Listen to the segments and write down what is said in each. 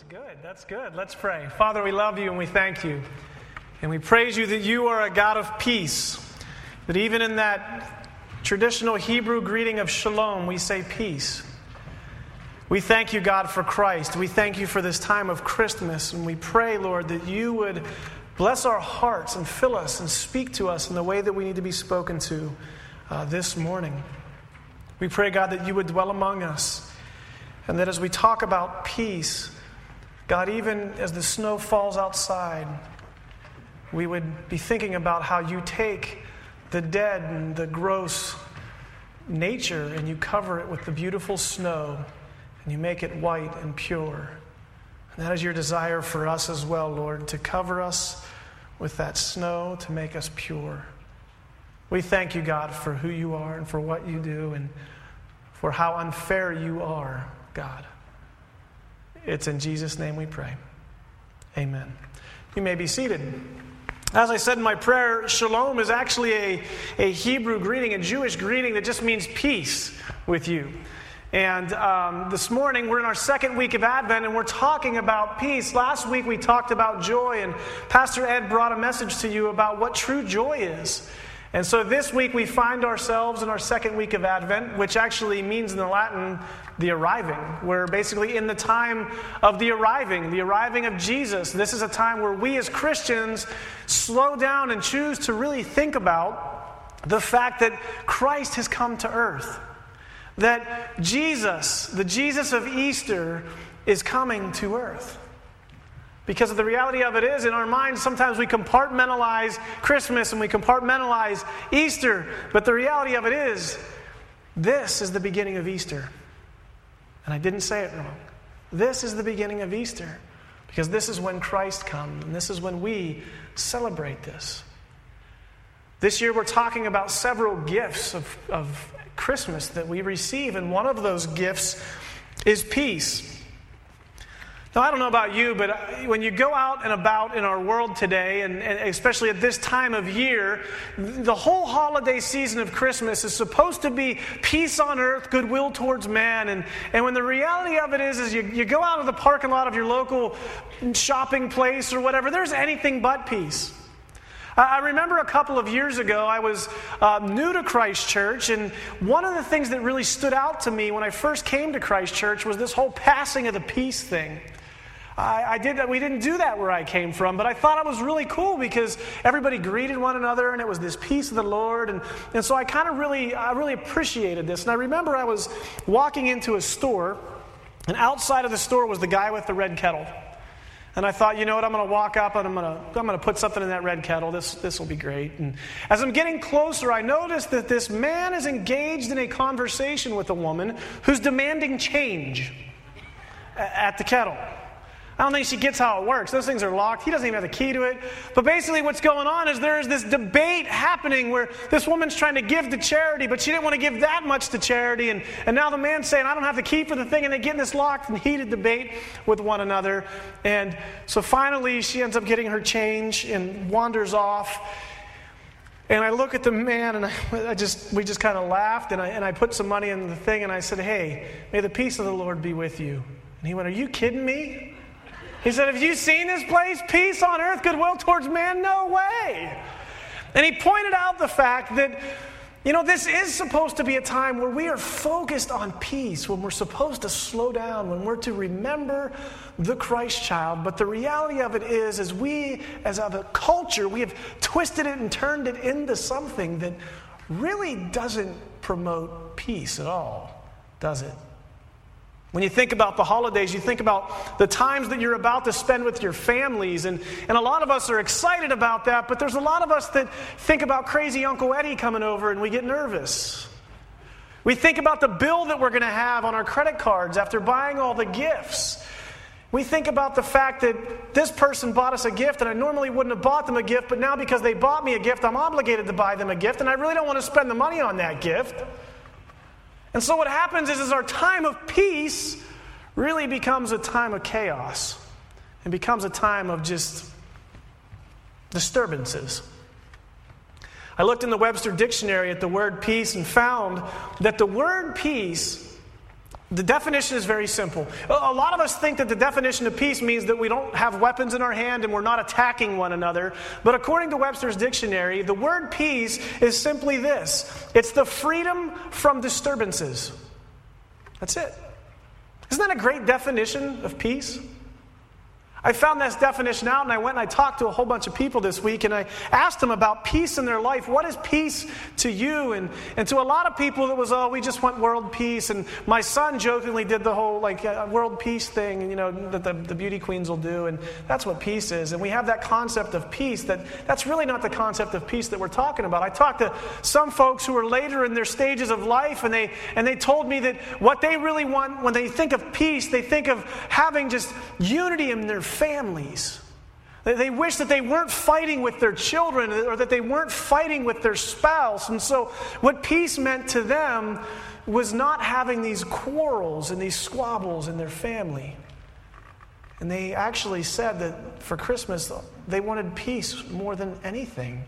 That's good. That's good. Let's pray. Father, we love you and we thank you. And we praise you that you are a God of peace. That even in that traditional Hebrew greeting of shalom, we say peace. We thank you, God, for Christ. We thank you for this time of Christmas. And we pray, Lord, that you would bless our hearts and fill us and speak to us in the way that we need to be spoken to uh, this morning. We pray, God, that you would dwell among us. And that as we talk about peace, God, even as the snow falls outside, we would be thinking about how you take the dead and the gross nature and you cover it with the beautiful snow and you make it white and pure. And that is your desire for us as well, Lord, to cover us with that snow to make us pure. We thank you, God, for who you are and for what you do and for how unfair you are, God. It's in Jesus' name we pray. Amen. You may be seated. As I said in my prayer, shalom is actually a, a Hebrew greeting, a Jewish greeting that just means peace with you. And um, this morning, we're in our second week of Advent and we're talking about peace. Last week, we talked about joy, and Pastor Ed brought a message to you about what true joy is. And so this week we find ourselves in our second week of Advent, which actually means in the Latin the arriving. We're basically in the time of the arriving, the arriving of Jesus. This is a time where we as Christians slow down and choose to really think about the fact that Christ has come to earth. That Jesus, the Jesus of Easter, is coming to earth. Because the reality of it is, in our minds, sometimes we compartmentalize Christmas and we compartmentalize Easter. But the reality of it is, this is the beginning of Easter. And I didn't say it wrong. This is the beginning of Easter. Because this is when Christ comes, and this is when we celebrate this. This year, we're talking about several gifts of, of Christmas that we receive, and one of those gifts is peace. Now, I don't know about you, but when you go out and about in our world today, and, and, especially at this time of year, the whole holiday season of Christmas is supposed to be peace on earth, goodwill towards man. And, and when the reality of it is, is you, you go out of the parking lot of your local shopping place or whatever, there's anything but peace. I remember a couple of years ago, I was uh, new to Christ Church, and one of the things that really stood out to me when I first came to Christ Church was this whole passing of the peace thing. I, I did. We didn't do that where I came from, but I thought it was really cool because everybody greeted one another, and it was this peace of the Lord, and, and so I kind of really, I really appreciated this. And I remember I was walking into a store, and outside of the store was the guy with the red kettle. And I thought, you know what, I'm going to walk up and I'm going to, I'm going to put something in that red kettle. This, this will be great. And as I'm getting closer, I notice that this man is engaged in a conversation with a woman who's demanding change at the kettle. I don't think she gets how it works. Those things are locked. He doesn't even have the key to it. But basically, what's going on is there's this debate happening where this woman's trying to give to charity, but she didn't want to give that much to charity. And, and now the man's saying, I don't have the key for the thing. And they get in this locked and heated debate with one another. And so finally, she ends up getting her change and wanders off. And I look at the man and I just, we just kind of laughed and I, and I put some money in the thing and I said, Hey, may the peace of the Lord be with you. And he went, Are you kidding me? He said, Have you seen this place? Peace on earth, goodwill towards man? No way. And he pointed out the fact that, you know, this is supposed to be a time where we are focused on peace, when we're supposed to slow down, when we're to remember the Christ child. But the reality of it is, is we, as of a culture, we have twisted it and turned it into something that really doesn't promote peace at all, does it? When you think about the holidays, you think about the times that you're about to spend with your families. And, and a lot of us are excited about that, but there's a lot of us that think about crazy Uncle Eddie coming over and we get nervous. We think about the bill that we're going to have on our credit cards after buying all the gifts. We think about the fact that this person bought us a gift and I normally wouldn't have bought them a gift, but now because they bought me a gift, I'm obligated to buy them a gift, and I really don't want to spend the money on that gift. And so what happens is, is our time of peace really becomes a time of chaos and becomes a time of just disturbances. I looked in the Webster dictionary at the word peace and found that the word peace The definition is very simple. A lot of us think that the definition of peace means that we don't have weapons in our hand and we're not attacking one another. But according to Webster's dictionary, the word peace is simply this it's the freedom from disturbances. That's it. Isn't that a great definition of peace? I found this definition out and I went and I talked to a whole bunch of people this week and I asked them about peace in their life. What is peace to you? And, and to a lot of people, it was, oh, we just want world peace. And my son jokingly did the whole like uh, world peace thing, you know, that the, the beauty queens will do. And that's what peace is. And we have that concept of peace that that's really not the concept of peace that we're talking about. I talked to some folks who are later in their stages of life and they, and they told me that what they really want when they think of peace, they think of having just unity in their families. They wish that they weren't fighting with their children or that they weren't fighting with their spouse. And so, what peace meant to them was not having these quarrels and these squabbles in their family. And they actually said that for Christmas, they wanted peace more than anything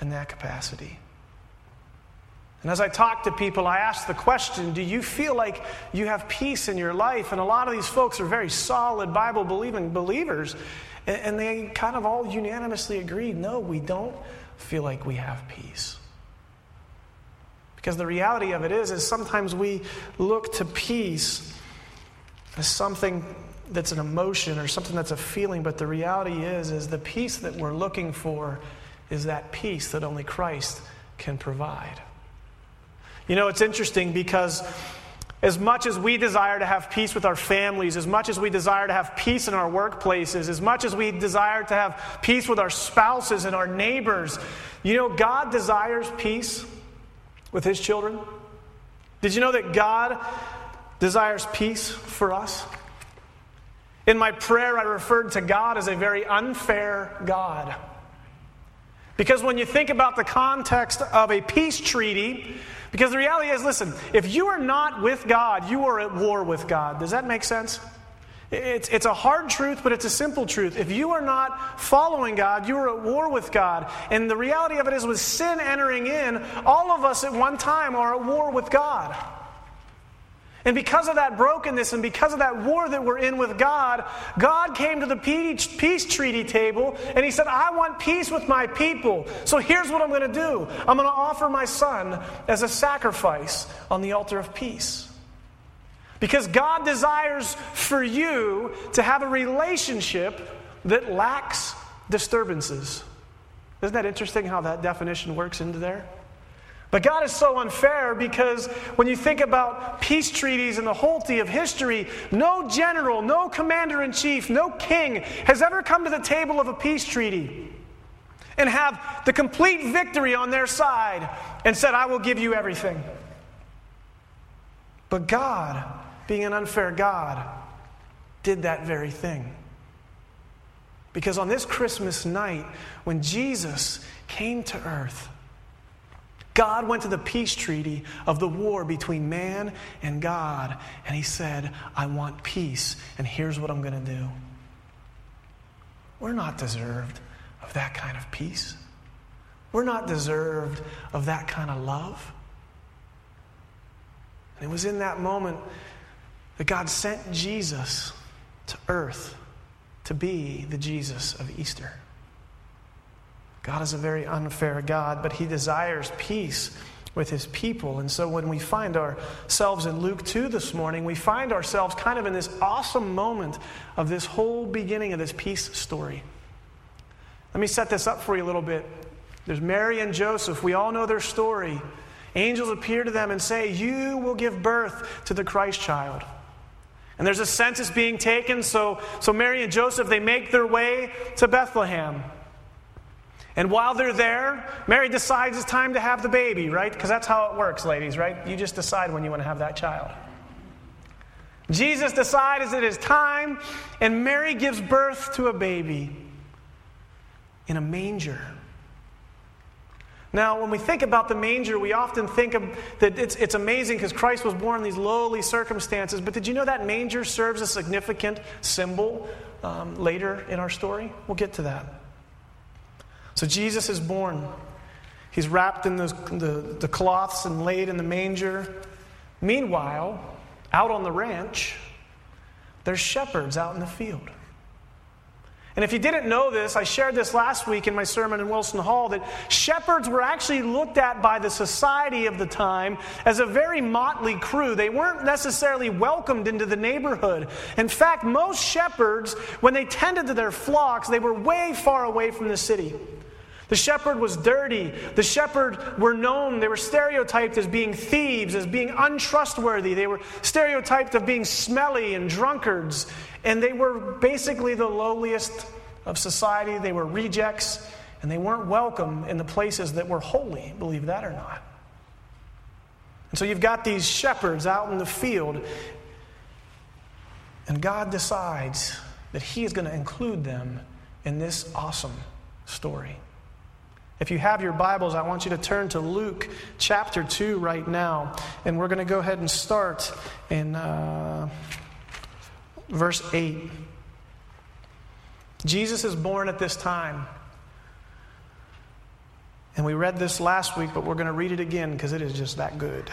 in that capacity. And as I talk to people, I ask the question Do you feel like you have peace in your life? And a lot of these folks are very solid Bible believing believers. And they kind of all unanimously agreed no, we don't feel like we have peace. Because the reality of it is, is sometimes we look to peace as something that's an emotion or something that's a feeling, but the reality is, is the peace that we're looking for is that peace that only Christ can provide. You know, it's interesting because as much as we desire to have peace with our families, as much as we desire to have peace in our workplaces, as much as we desire to have peace with our spouses and our neighbors, you know, God desires peace with His children. Did you know that God desires peace for us? In my prayer, I referred to God as a very unfair God. Because when you think about the context of a peace treaty, because the reality is, listen, if you are not with God, you are at war with God. Does that make sense? It's, it's a hard truth, but it's a simple truth. If you are not following God, you are at war with God. And the reality of it is, with sin entering in, all of us at one time are at war with God. And because of that brokenness and because of that war that we're in with God, God came to the peace treaty table and He said, I want peace with my people. So here's what I'm going to do I'm going to offer my son as a sacrifice on the altar of peace. Because God desires for you to have a relationship that lacks disturbances. Isn't that interesting how that definition works into there? But God is so unfair because when you think about peace treaties and the wholety of history, no general, no commander in chief, no king has ever come to the table of a peace treaty and have the complete victory on their side and said, I will give you everything. But God, being an unfair God, did that very thing. Because on this Christmas night, when Jesus came to earth, God went to the peace treaty of the war between man and God, and He said, I want peace, and here's what I'm going to do. We're not deserved of that kind of peace. We're not deserved of that kind of love. And it was in that moment that God sent Jesus to earth to be the Jesus of Easter. God is a very unfair God, but He desires peace with His people. And so when we find ourselves in Luke 2 this morning, we find ourselves kind of in this awesome moment of this whole beginning of this peace story. Let me set this up for you a little bit. There's Mary and Joseph. We all know their story. Angels appear to them and say, You will give birth to the Christ child. And there's a census being taken, so, so Mary and Joseph, they make their way to Bethlehem. And while they're there, Mary decides it's time to have the baby, right? Because that's how it works, ladies, right? You just decide when you want to have that child. Jesus decides it is time, and Mary gives birth to a baby in a manger. Now, when we think about the manger, we often think that it's, it's amazing because Christ was born in these lowly circumstances. But did you know that manger serves a significant symbol um, later in our story? We'll get to that. So Jesus is born. He's wrapped in the, the, the cloths and laid in the manger. Meanwhile, out on the ranch, there's shepherds out in the field. And if you didn't know this, I shared this last week in my sermon in Wilson Hall that shepherds were actually looked at by the society of the time as a very motley crew. They weren't necessarily welcomed into the neighborhood. In fact, most shepherds, when they tended to their flocks, they were way far away from the city. The shepherd was dirty. The shepherd were known, they were stereotyped as being thieves, as being untrustworthy. They were stereotyped of being smelly and drunkards. And they were basically the lowliest of society. They were rejects, and they weren't welcome in the places that were holy, believe that or not. And so you've got these shepherds out in the field, and God decides that He is going to include them in this awesome story. If you have your Bibles, I want you to turn to Luke chapter 2 right now. And we're going to go ahead and start in uh, verse 8. Jesus is born at this time. And we read this last week, but we're going to read it again because it is just that good.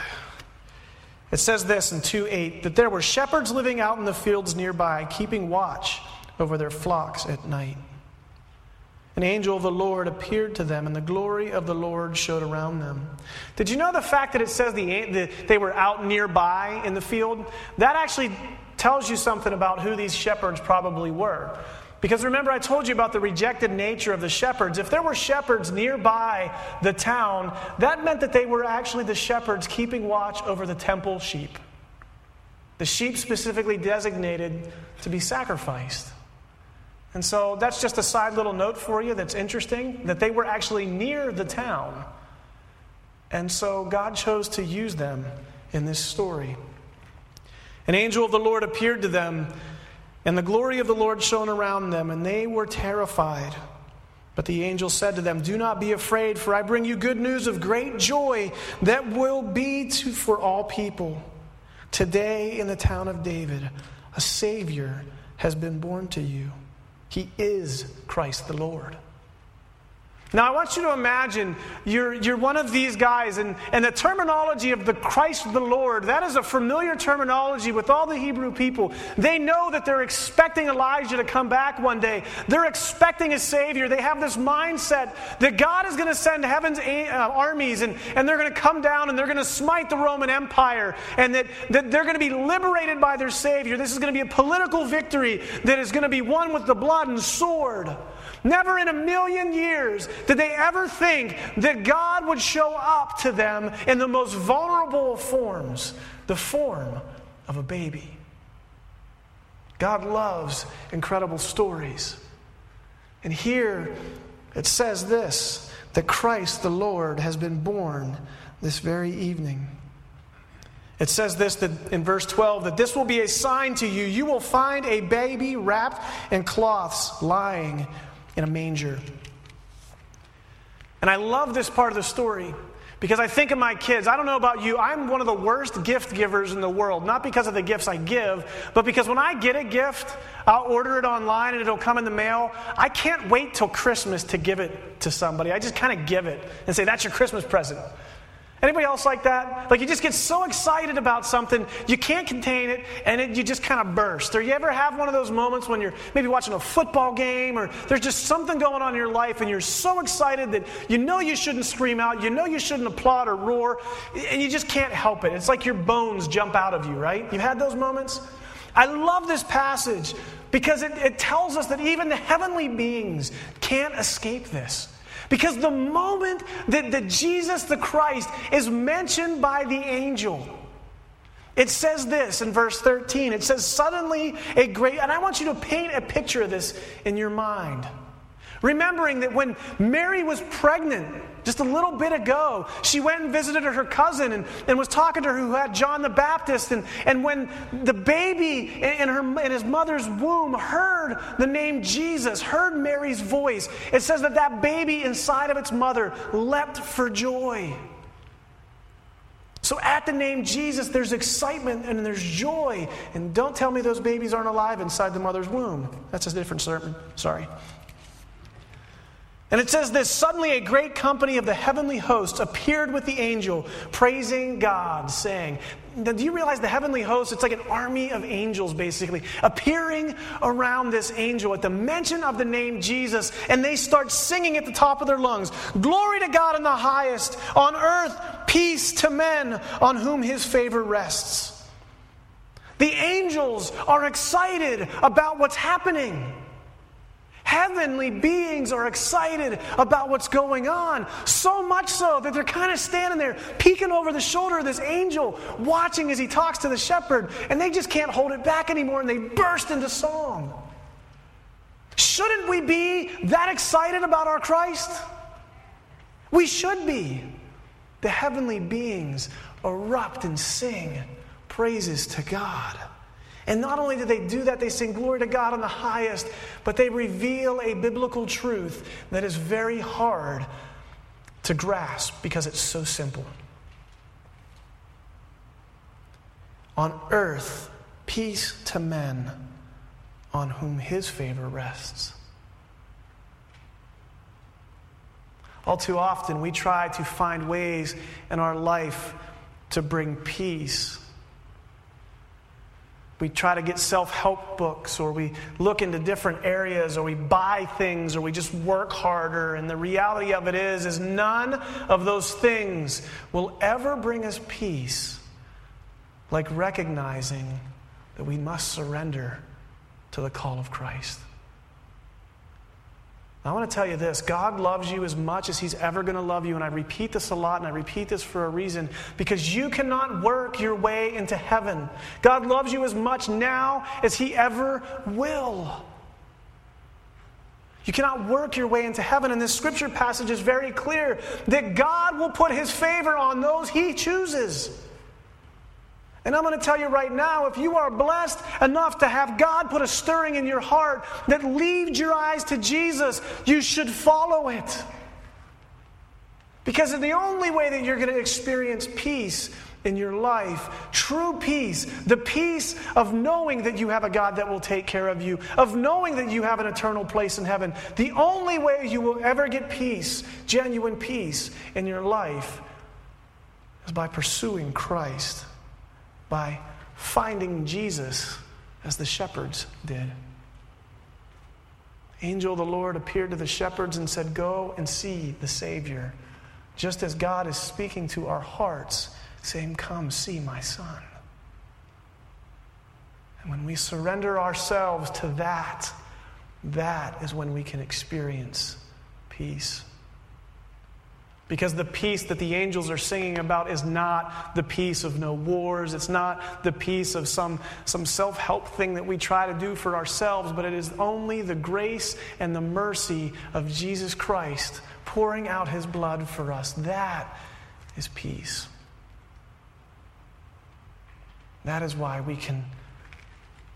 It says this in 2 8 that there were shepherds living out in the fields nearby, keeping watch over their flocks at night. An angel of the Lord appeared to them, and the glory of the Lord showed around them. Did you know the fact that it says the, the, they were out nearby in the field? That actually tells you something about who these shepherds probably were. Because remember, I told you about the rejected nature of the shepherds. If there were shepherds nearby the town, that meant that they were actually the shepherds keeping watch over the temple sheep. The sheep specifically designated to be sacrificed. And so that's just a side little note for you that's interesting that they were actually near the town. And so God chose to use them in this story. An angel of the Lord appeared to them, and the glory of the Lord shone around them, and they were terrified. But the angel said to them, Do not be afraid, for I bring you good news of great joy that will be to, for all people. Today in the town of David, a Savior has been born to you. He is Christ the Lord. Now, I want you to imagine you're, you're one of these guys, and, and the terminology of the Christ the Lord, that is a familiar terminology with all the Hebrew people. They know that they're expecting Elijah to come back one day. They're expecting a Savior. They have this mindset that God is going to send heaven's uh, armies, and, and they're going to come down and they're going to smite the Roman Empire, and that, that they're going to be liberated by their Savior. This is going to be a political victory that is going to be won with the blood and sword. Never in a million years did they ever think that God would show up to them in the most vulnerable of forms the form of a baby. God loves incredible stories. And here it says this that Christ the Lord has been born this very evening. It says this that in verse 12 that this will be a sign to you. You will find a baby wrapped in cloths lying in a manger. And I love this part of the story because I think of my kids. I don't know about you, I'm one of the worst gift givers in the world. Not because of the gifts I give, but because when I get a gift, I'll order it online and it'll come in the mail. I can't wait till Christmas to give it to somebody. I just kind of give it and say, That's your Christmas present. Anybody else like that? Like you just get so excited about something, you can't contain it, and it, you just kind of burst. Or you ever have one of those moments when you're maybe watching a football game, or there's just something going on in your life, and you're so excited that you know you shouldn't scream out, you know you shouldn't applaud or roar, and you just can't help it. It's like your bones jump out of you, right? You've had those moments? I love this passage because it, it tells us that even the heavenly beings can't escape this. Because the moment that, that Jesus the Christ is mentioned by the angel, it says this in verse 13. It says, Suddenly a great, and I want you to paint a picture of this in your mind. Remembering that when Mary was pregnant, just a little bit ago, she went and visited her cousin and, and was talking to her who had John the Baptist. And, and when the baby in, her, in his mother's womb heard the name Jesus, heard Mary's voice, it says that that baby inside of its mother leapt for joy. So at the name Jesus, there's excitement and there's joy. And don't tell me those babies aren't alive inside the mother's womb. That's a different sermon. Sorry. And it says this suddenly a great company of the heavenly hosts appeared with the angel, praising God, saying, now, Do you realize the heavenly host? It's like an army of angels, basically, appearing around this angel at the mention of the name Jesus, and they start singing at the top of their lungs Glory to God in the highest, on earth, peace to men on whom his favor rests. The angels are excited about what's happening. Heavenly beings are excited about what's going on. So much so that they're kind of standing there, peeking over the shoulder of this angel, watching as he talks to the shepherd, and they just can't hold it back anymore and they burst into song. Shouldn't we be that excited about our Christ? We should be. The heavenly beings erupt and sing praises to God. And not only do they do that, they sing glory to God on the highest, but they reveal a biblical truth that is very hard to grasp because it's so simple. On earth, peace to men on whom his favor rests. All too often, we try to find ways in our life to bring peace we try to get self help books, or we look into different areas, or we buy things, or we just work harder. And the reality of it is, is none of those things will ever bring us peace like recognizing that we must surrender to the call of Christ. I want to tell you this God loves you as much as He's ever going to love you. And I repeat this a lot, and I repeat this for a reason because you cannot work your way into heaven. God loves you as much now as He ever will. You cannot work your way into heaven. And this scripture passage is very clear that God will put His favor on those He chooses. And I'm going to tell you right now if you are blessed enough to have God put a stirring in your heart that leads your eyes to Jesus, you should follow it. Because the only way that you're going to experience peace in your life, true peace, the peace of knowing that you have a God that will take care of you, of knowing that you have an eternal place in heaven, the only way you will ever get peace, genuine peace in your life, is by pursuing Christ by finding Jesus as the shepherds did. Angel of the Lord appeared to the shepherds and said, Go and see the Savior. Just as God is speaking to our hearts, saying, Come, see my Son. And when we surrender ourselves to that, that is when we can experience peace. Because the peace that the angels are singing about is not the peace of no wars. It's not the peace of some, some self help thing that we try to do for ourselves, but it is only the grace and the mercy of Jesus Christ pouring out his blood for us. That is peace. That is why we can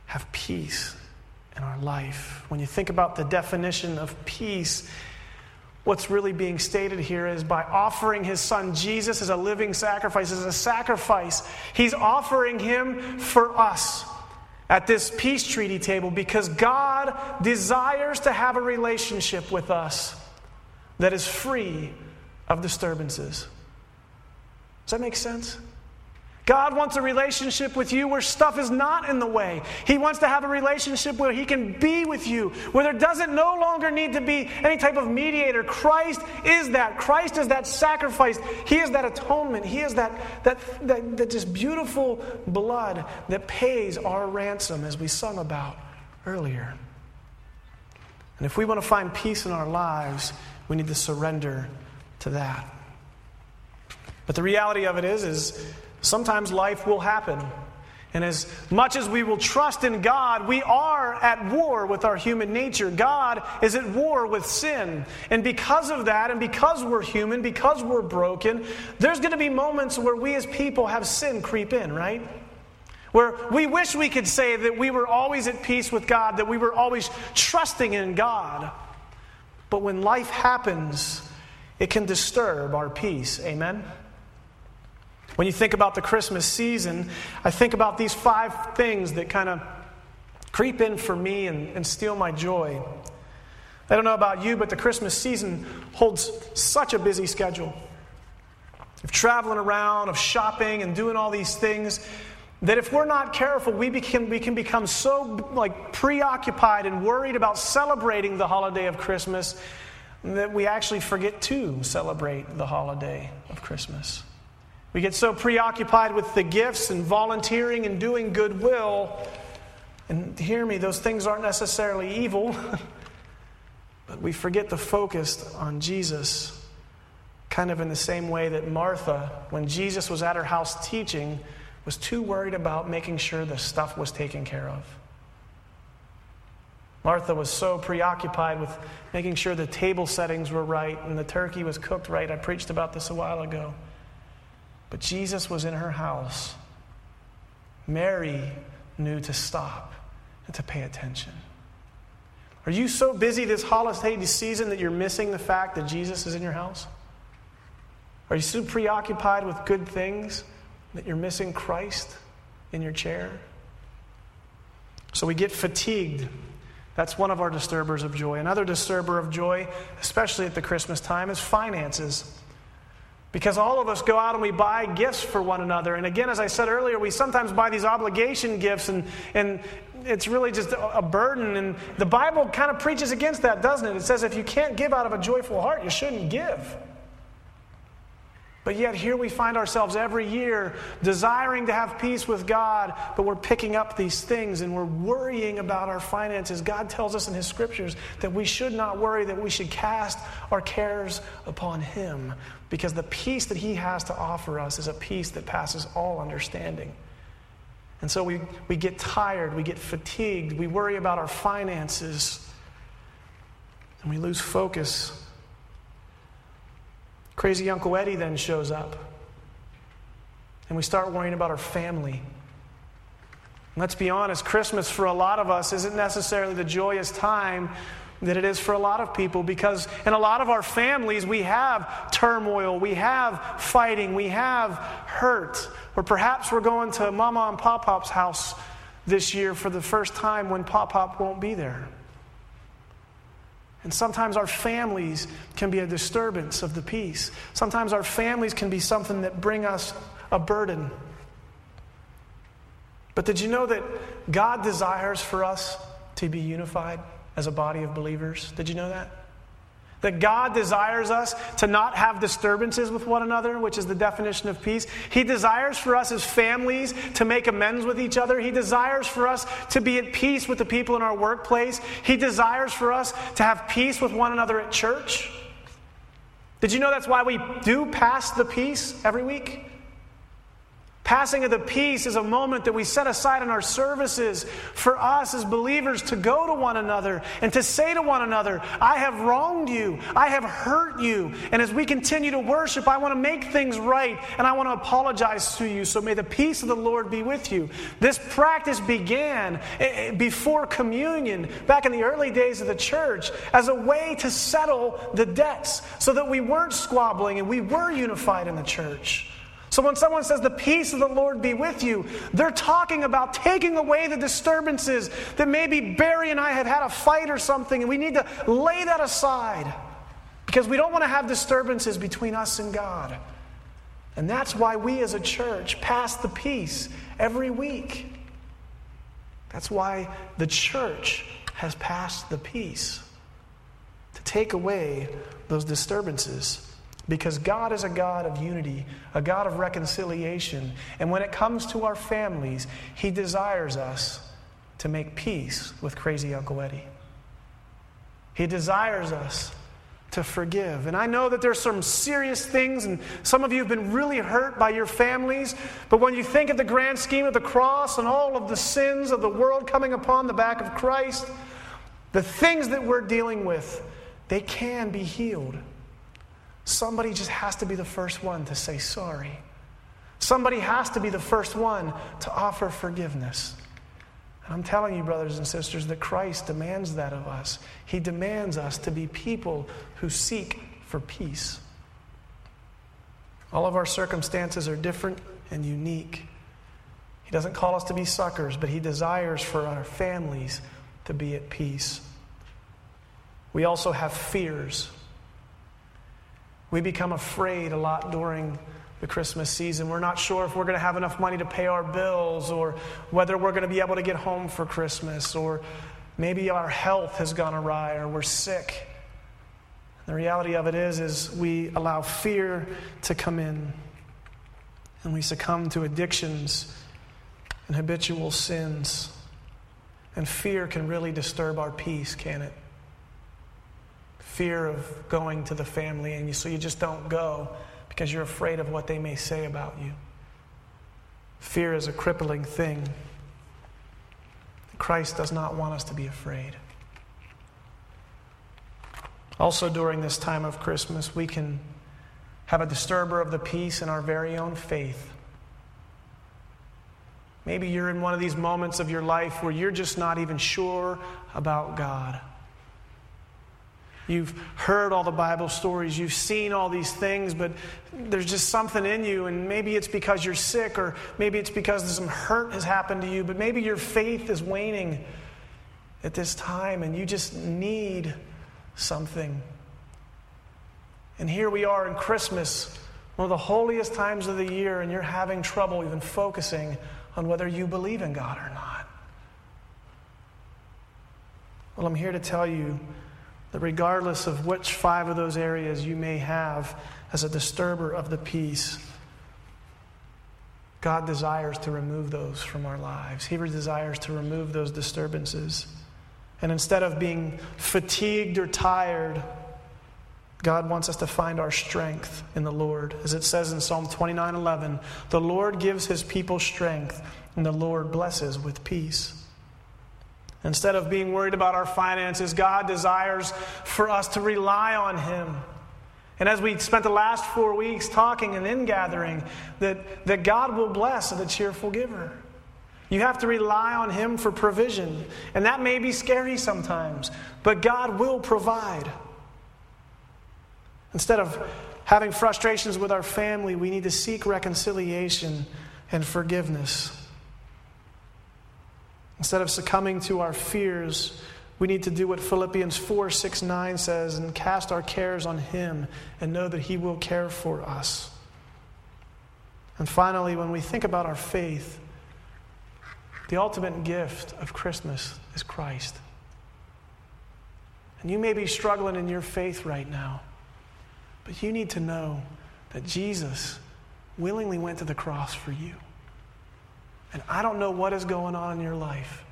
have peace in our life. When you think about the definition of peace, what's really being stated here is by offering his son Jesus as a living sacrifice, as a sacrifice, he's offering him for us at this peace treaty table because God desires to have a relationship with us that is free of disturbances. Does that make sense? God wants a relationship with you where stuff is not in the way. He wants to have a relationship where He can be with you, where there doesn't no longer need to be any type of mediator. Christ is that. Christ is that sacrifice. He is that atonement. He is that, that, that, that just beautiful blood that pays our ransom, as we sung about earlier. And if we want to find peace in our lives, we need to surrender to that. But the reality of it is, is Sometimes life will happen. And as much as we will trust in God, we are at war with our human nature. God is at war with sin. And because of that, and because we're human, because we're broken, there's going to be moments where we as people have sin creep in, right? Where we wish we could say that we were always at peace with God, that we were always trusting in God. But when life happens, it can disturb our peace. Amen? When you think about the Christmas season, I think about these five things that kind of creep in for me and, and steal my joy. I don't know about you, but the Christmas season holds such a busy schedule of traveling around, of shopping, and doing all these things that if we're not careful, we, become, we can become so like preoccupied and worried about celebrating the holiday of Christmas that we actually forget to celebrate the holiday of Christmas. We get so preoccupied with the gifts and volunteering and doing goodwill. And hear me, those things aren't necessarily evil, but we forget to focus on Jesus. Kind of in the same way that Martha, when Jesus was at her house teaching, was too worried about making sure the stuff was taken care of. Martha was so preoccupied with making sure the table settings were right and the turkey was cooked right. I preached about this a while ago. But Jesus was in her house. Mary knew to stop and to pay attention. Are you so busy this holiday season that you're missing the fact that Jesus is in your house? Are you so preoccupied with good things that you're missing Christ in your chair? So we get fatigued. That's one of our disturbers of joy. Another disturber of joy, especially at the Christmas time, is finances. Because all of us go out and we buy gifts for one another. And again, as I said earlier, we sometimes buy these obligation gifts, and, and it's really just a burden. And the Bible kind of preaches against that, doesn't it? It says if you can't give out of a joyful heart, you shouldn't give. But yet, here we find ourselves every year desiring to have peace with God, but we're picking up these things and we're worrying about our finances. God tells us in His scriptures that we should not worry, that we should cast our cares upon Him, because the peace that He has to offer us is a peace that passes all understanding. And so we, we get tired, we get fatigued, we worry about our finances, and we lose focus Crazy Uncle Eddie then shows up. And we start worrying about our family. let's be honest, Christmas for a lot of us isn't necessarily the joyous time that it is for a lot of people because in a lot of our families we have turmoil, we have fighting, we have hurt. Or perhaps we're going to Mama and Pop Pop's house this year for the first time when Pop Pop won't be there. And sometimes our families can be a disturbance of the peace. Sometimes our families can be something that bring us a burden. But did you know that God desires for us to be unified as a body of believers? Did you know that? That God desires us to not have disturbances with one another, which is the definition of peace. He desires for us as families to make amends with each other. He desires for us to be at peace with the people in our workplace. He desires for us to have peace with one another at church. Did you know that's why we do pass the peace every week? Passing of the peace is a moment that we set aside in our services for us as believers to go to one another and to say to one another, I have wronged you, I have hurt you. And as we continue to worship, I want to make things right and I want to apologize to you. So may the peace of the Lord be with you. This practice began eh, eh, before communion, back in the early days of the church, as a way to settle the debts so that we weren't squabbling and we were unified in the church. So when someone says, The peace of the Lord be with you, they're talking about taking away the disturbances that maybe Barry and I have had a fight or something, and we need to lay that aside because we don't want to have disturbances between us and God. And that's why we as a church pass the peace every week. That's why the church has passed the peace to take away those disturbances. Because God is a God of unity, a God of reconciliation. And when it comes to our families, He desires us to make peace with crazy Uncle Eddie. He desires us to forgive. And I know that there's some serious things, and some of you have been really hurt by your families. But when you think of the grand scheme of the cross and all of the sins of the world coming upon the back of Christ, the things that we're dealing with, they can be healed. Somebody just has to be the first one to say sorry. Somebody has to be the first one to offer forgiveness. And I'm telling you, brothers and sisters, that Christ demands that of us. He demands us to be people who seek for peace. All of our circumstances are different and unique. He doesn't call us to be suckers, but He desires for our families to be at peace. we also have fears. We become afraid a lot during the Christmas season. We're not sure if we're going to have enough money to pay our bills or whether we're going to be able to get home for Christmas or maybe our health has gone awry or we're sick. The reality of it is is we allow fear to come in and we succumb to addictions and habitual sins. And fear can really disturb our peace, can it? Fear of going to the family and you, so you just don't go because you're afraid of what they may say about you. Fear is a crippling thing. Christ does not want us to be afraid. Also, during this time of Christmas, we can have a disturber of the peace in our very own faith. Maybe you're in one of these moments of your life where you're just not even sure about God. You've heard all the Bible stories, you've seen all these things, but there's just something in you, and maybe it's because you're sick, or maybe it's because some hurt has happened to you, but maybe your faith is waning at this time, and you just need something. And here we are in Christmas, one of the holiest times of the year, and you're having trouble even focusing on whether you believe in God or not. Well, I'm here to tell you that regardless of which five of those areas you may have as a disturber of the peace, God desires to remove those from our lives. He desires to remove those disturbances. And instead of being fatigued or tired, God wants us to find our strength in the Lord. As it says in Psalm 29 11, the Lord gives his people strength, and the Lord blesses with peace. Instead of being worried about our finances, God desires for us to rely on Him. And as we spent the last four weeks talking and in gathering, that, that God will bless the cheerful giver. You have to rely on Him for provision. And that may be scary sometimes, but God will provide. Instead of having frustrations with our family, we need to seek reconciliation and forgiveness. Instead of succumbing to our fears, we need to do what Philippians 4 6 9 says and cast our cares on Him and know that He will care for us. And finally, when we think about our faith, the ultimate gift of Christmas is Christ. And you may be struggling in your faith right now, but you need to know that Jesus willingly went to the cross for you. And I don't know what is going on in your life,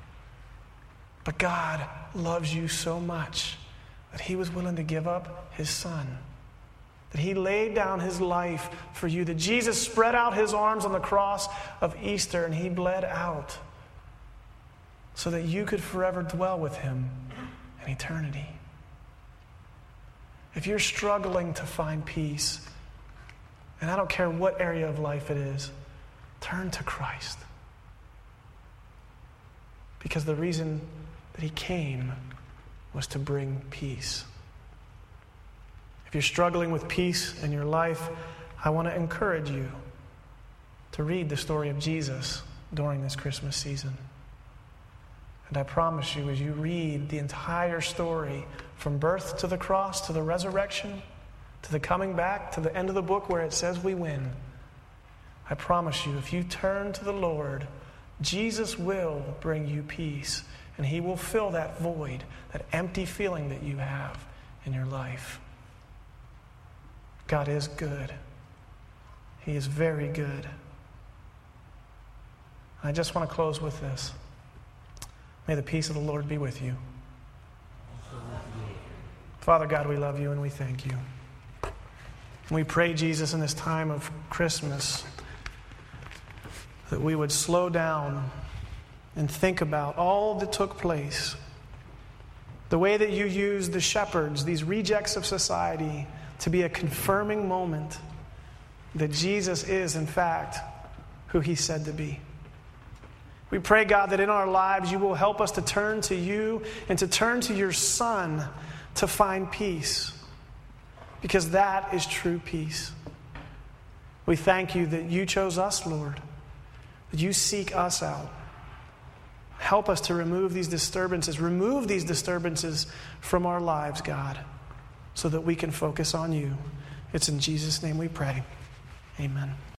but God loves you so much that He was willing to give up His Son. That He laid down His life for you. That Jesus spread out His arms on the cross of Easter and He bled out so that you could forever dwell with Him in eternity. If you're struggling to find peace, and I don't care what area of life it is, turn to Christ. Because the reason that he came was to bring peace. If you're struggling with peace in your life, I want to encourage you to read the story of Jesus during this Christmas season. And I promise you, as you read the entire story from birth to the cross to the resurrection to the coming back to the end of the book where it says we win, I promise you, if you turn to the Lord, Jesus will bring you peace, and He will fill that void, that empty feeling that you have in your life. God is good. He is very good. I just want to close with this. May the peace of the Lord be with you. Father God, we love you and we thank you. We pray, Jesus, in this time of Christmas that we would slow down and think about all that took place. The way that you used the shepherds, these rejects of society, to be a confirming moment that Jesus is, in fact, who he said to be. We pray, God, that in our lives you will help us to turn to you and to turn to your Son to find peace, because that is true peace. We thank you that you chose us, Lord that you seek us out. Help us to remove these disturbances. Remove these disturbances from our lives, God, so that we can focus on you. It's in Jesus' name we pray. Amen.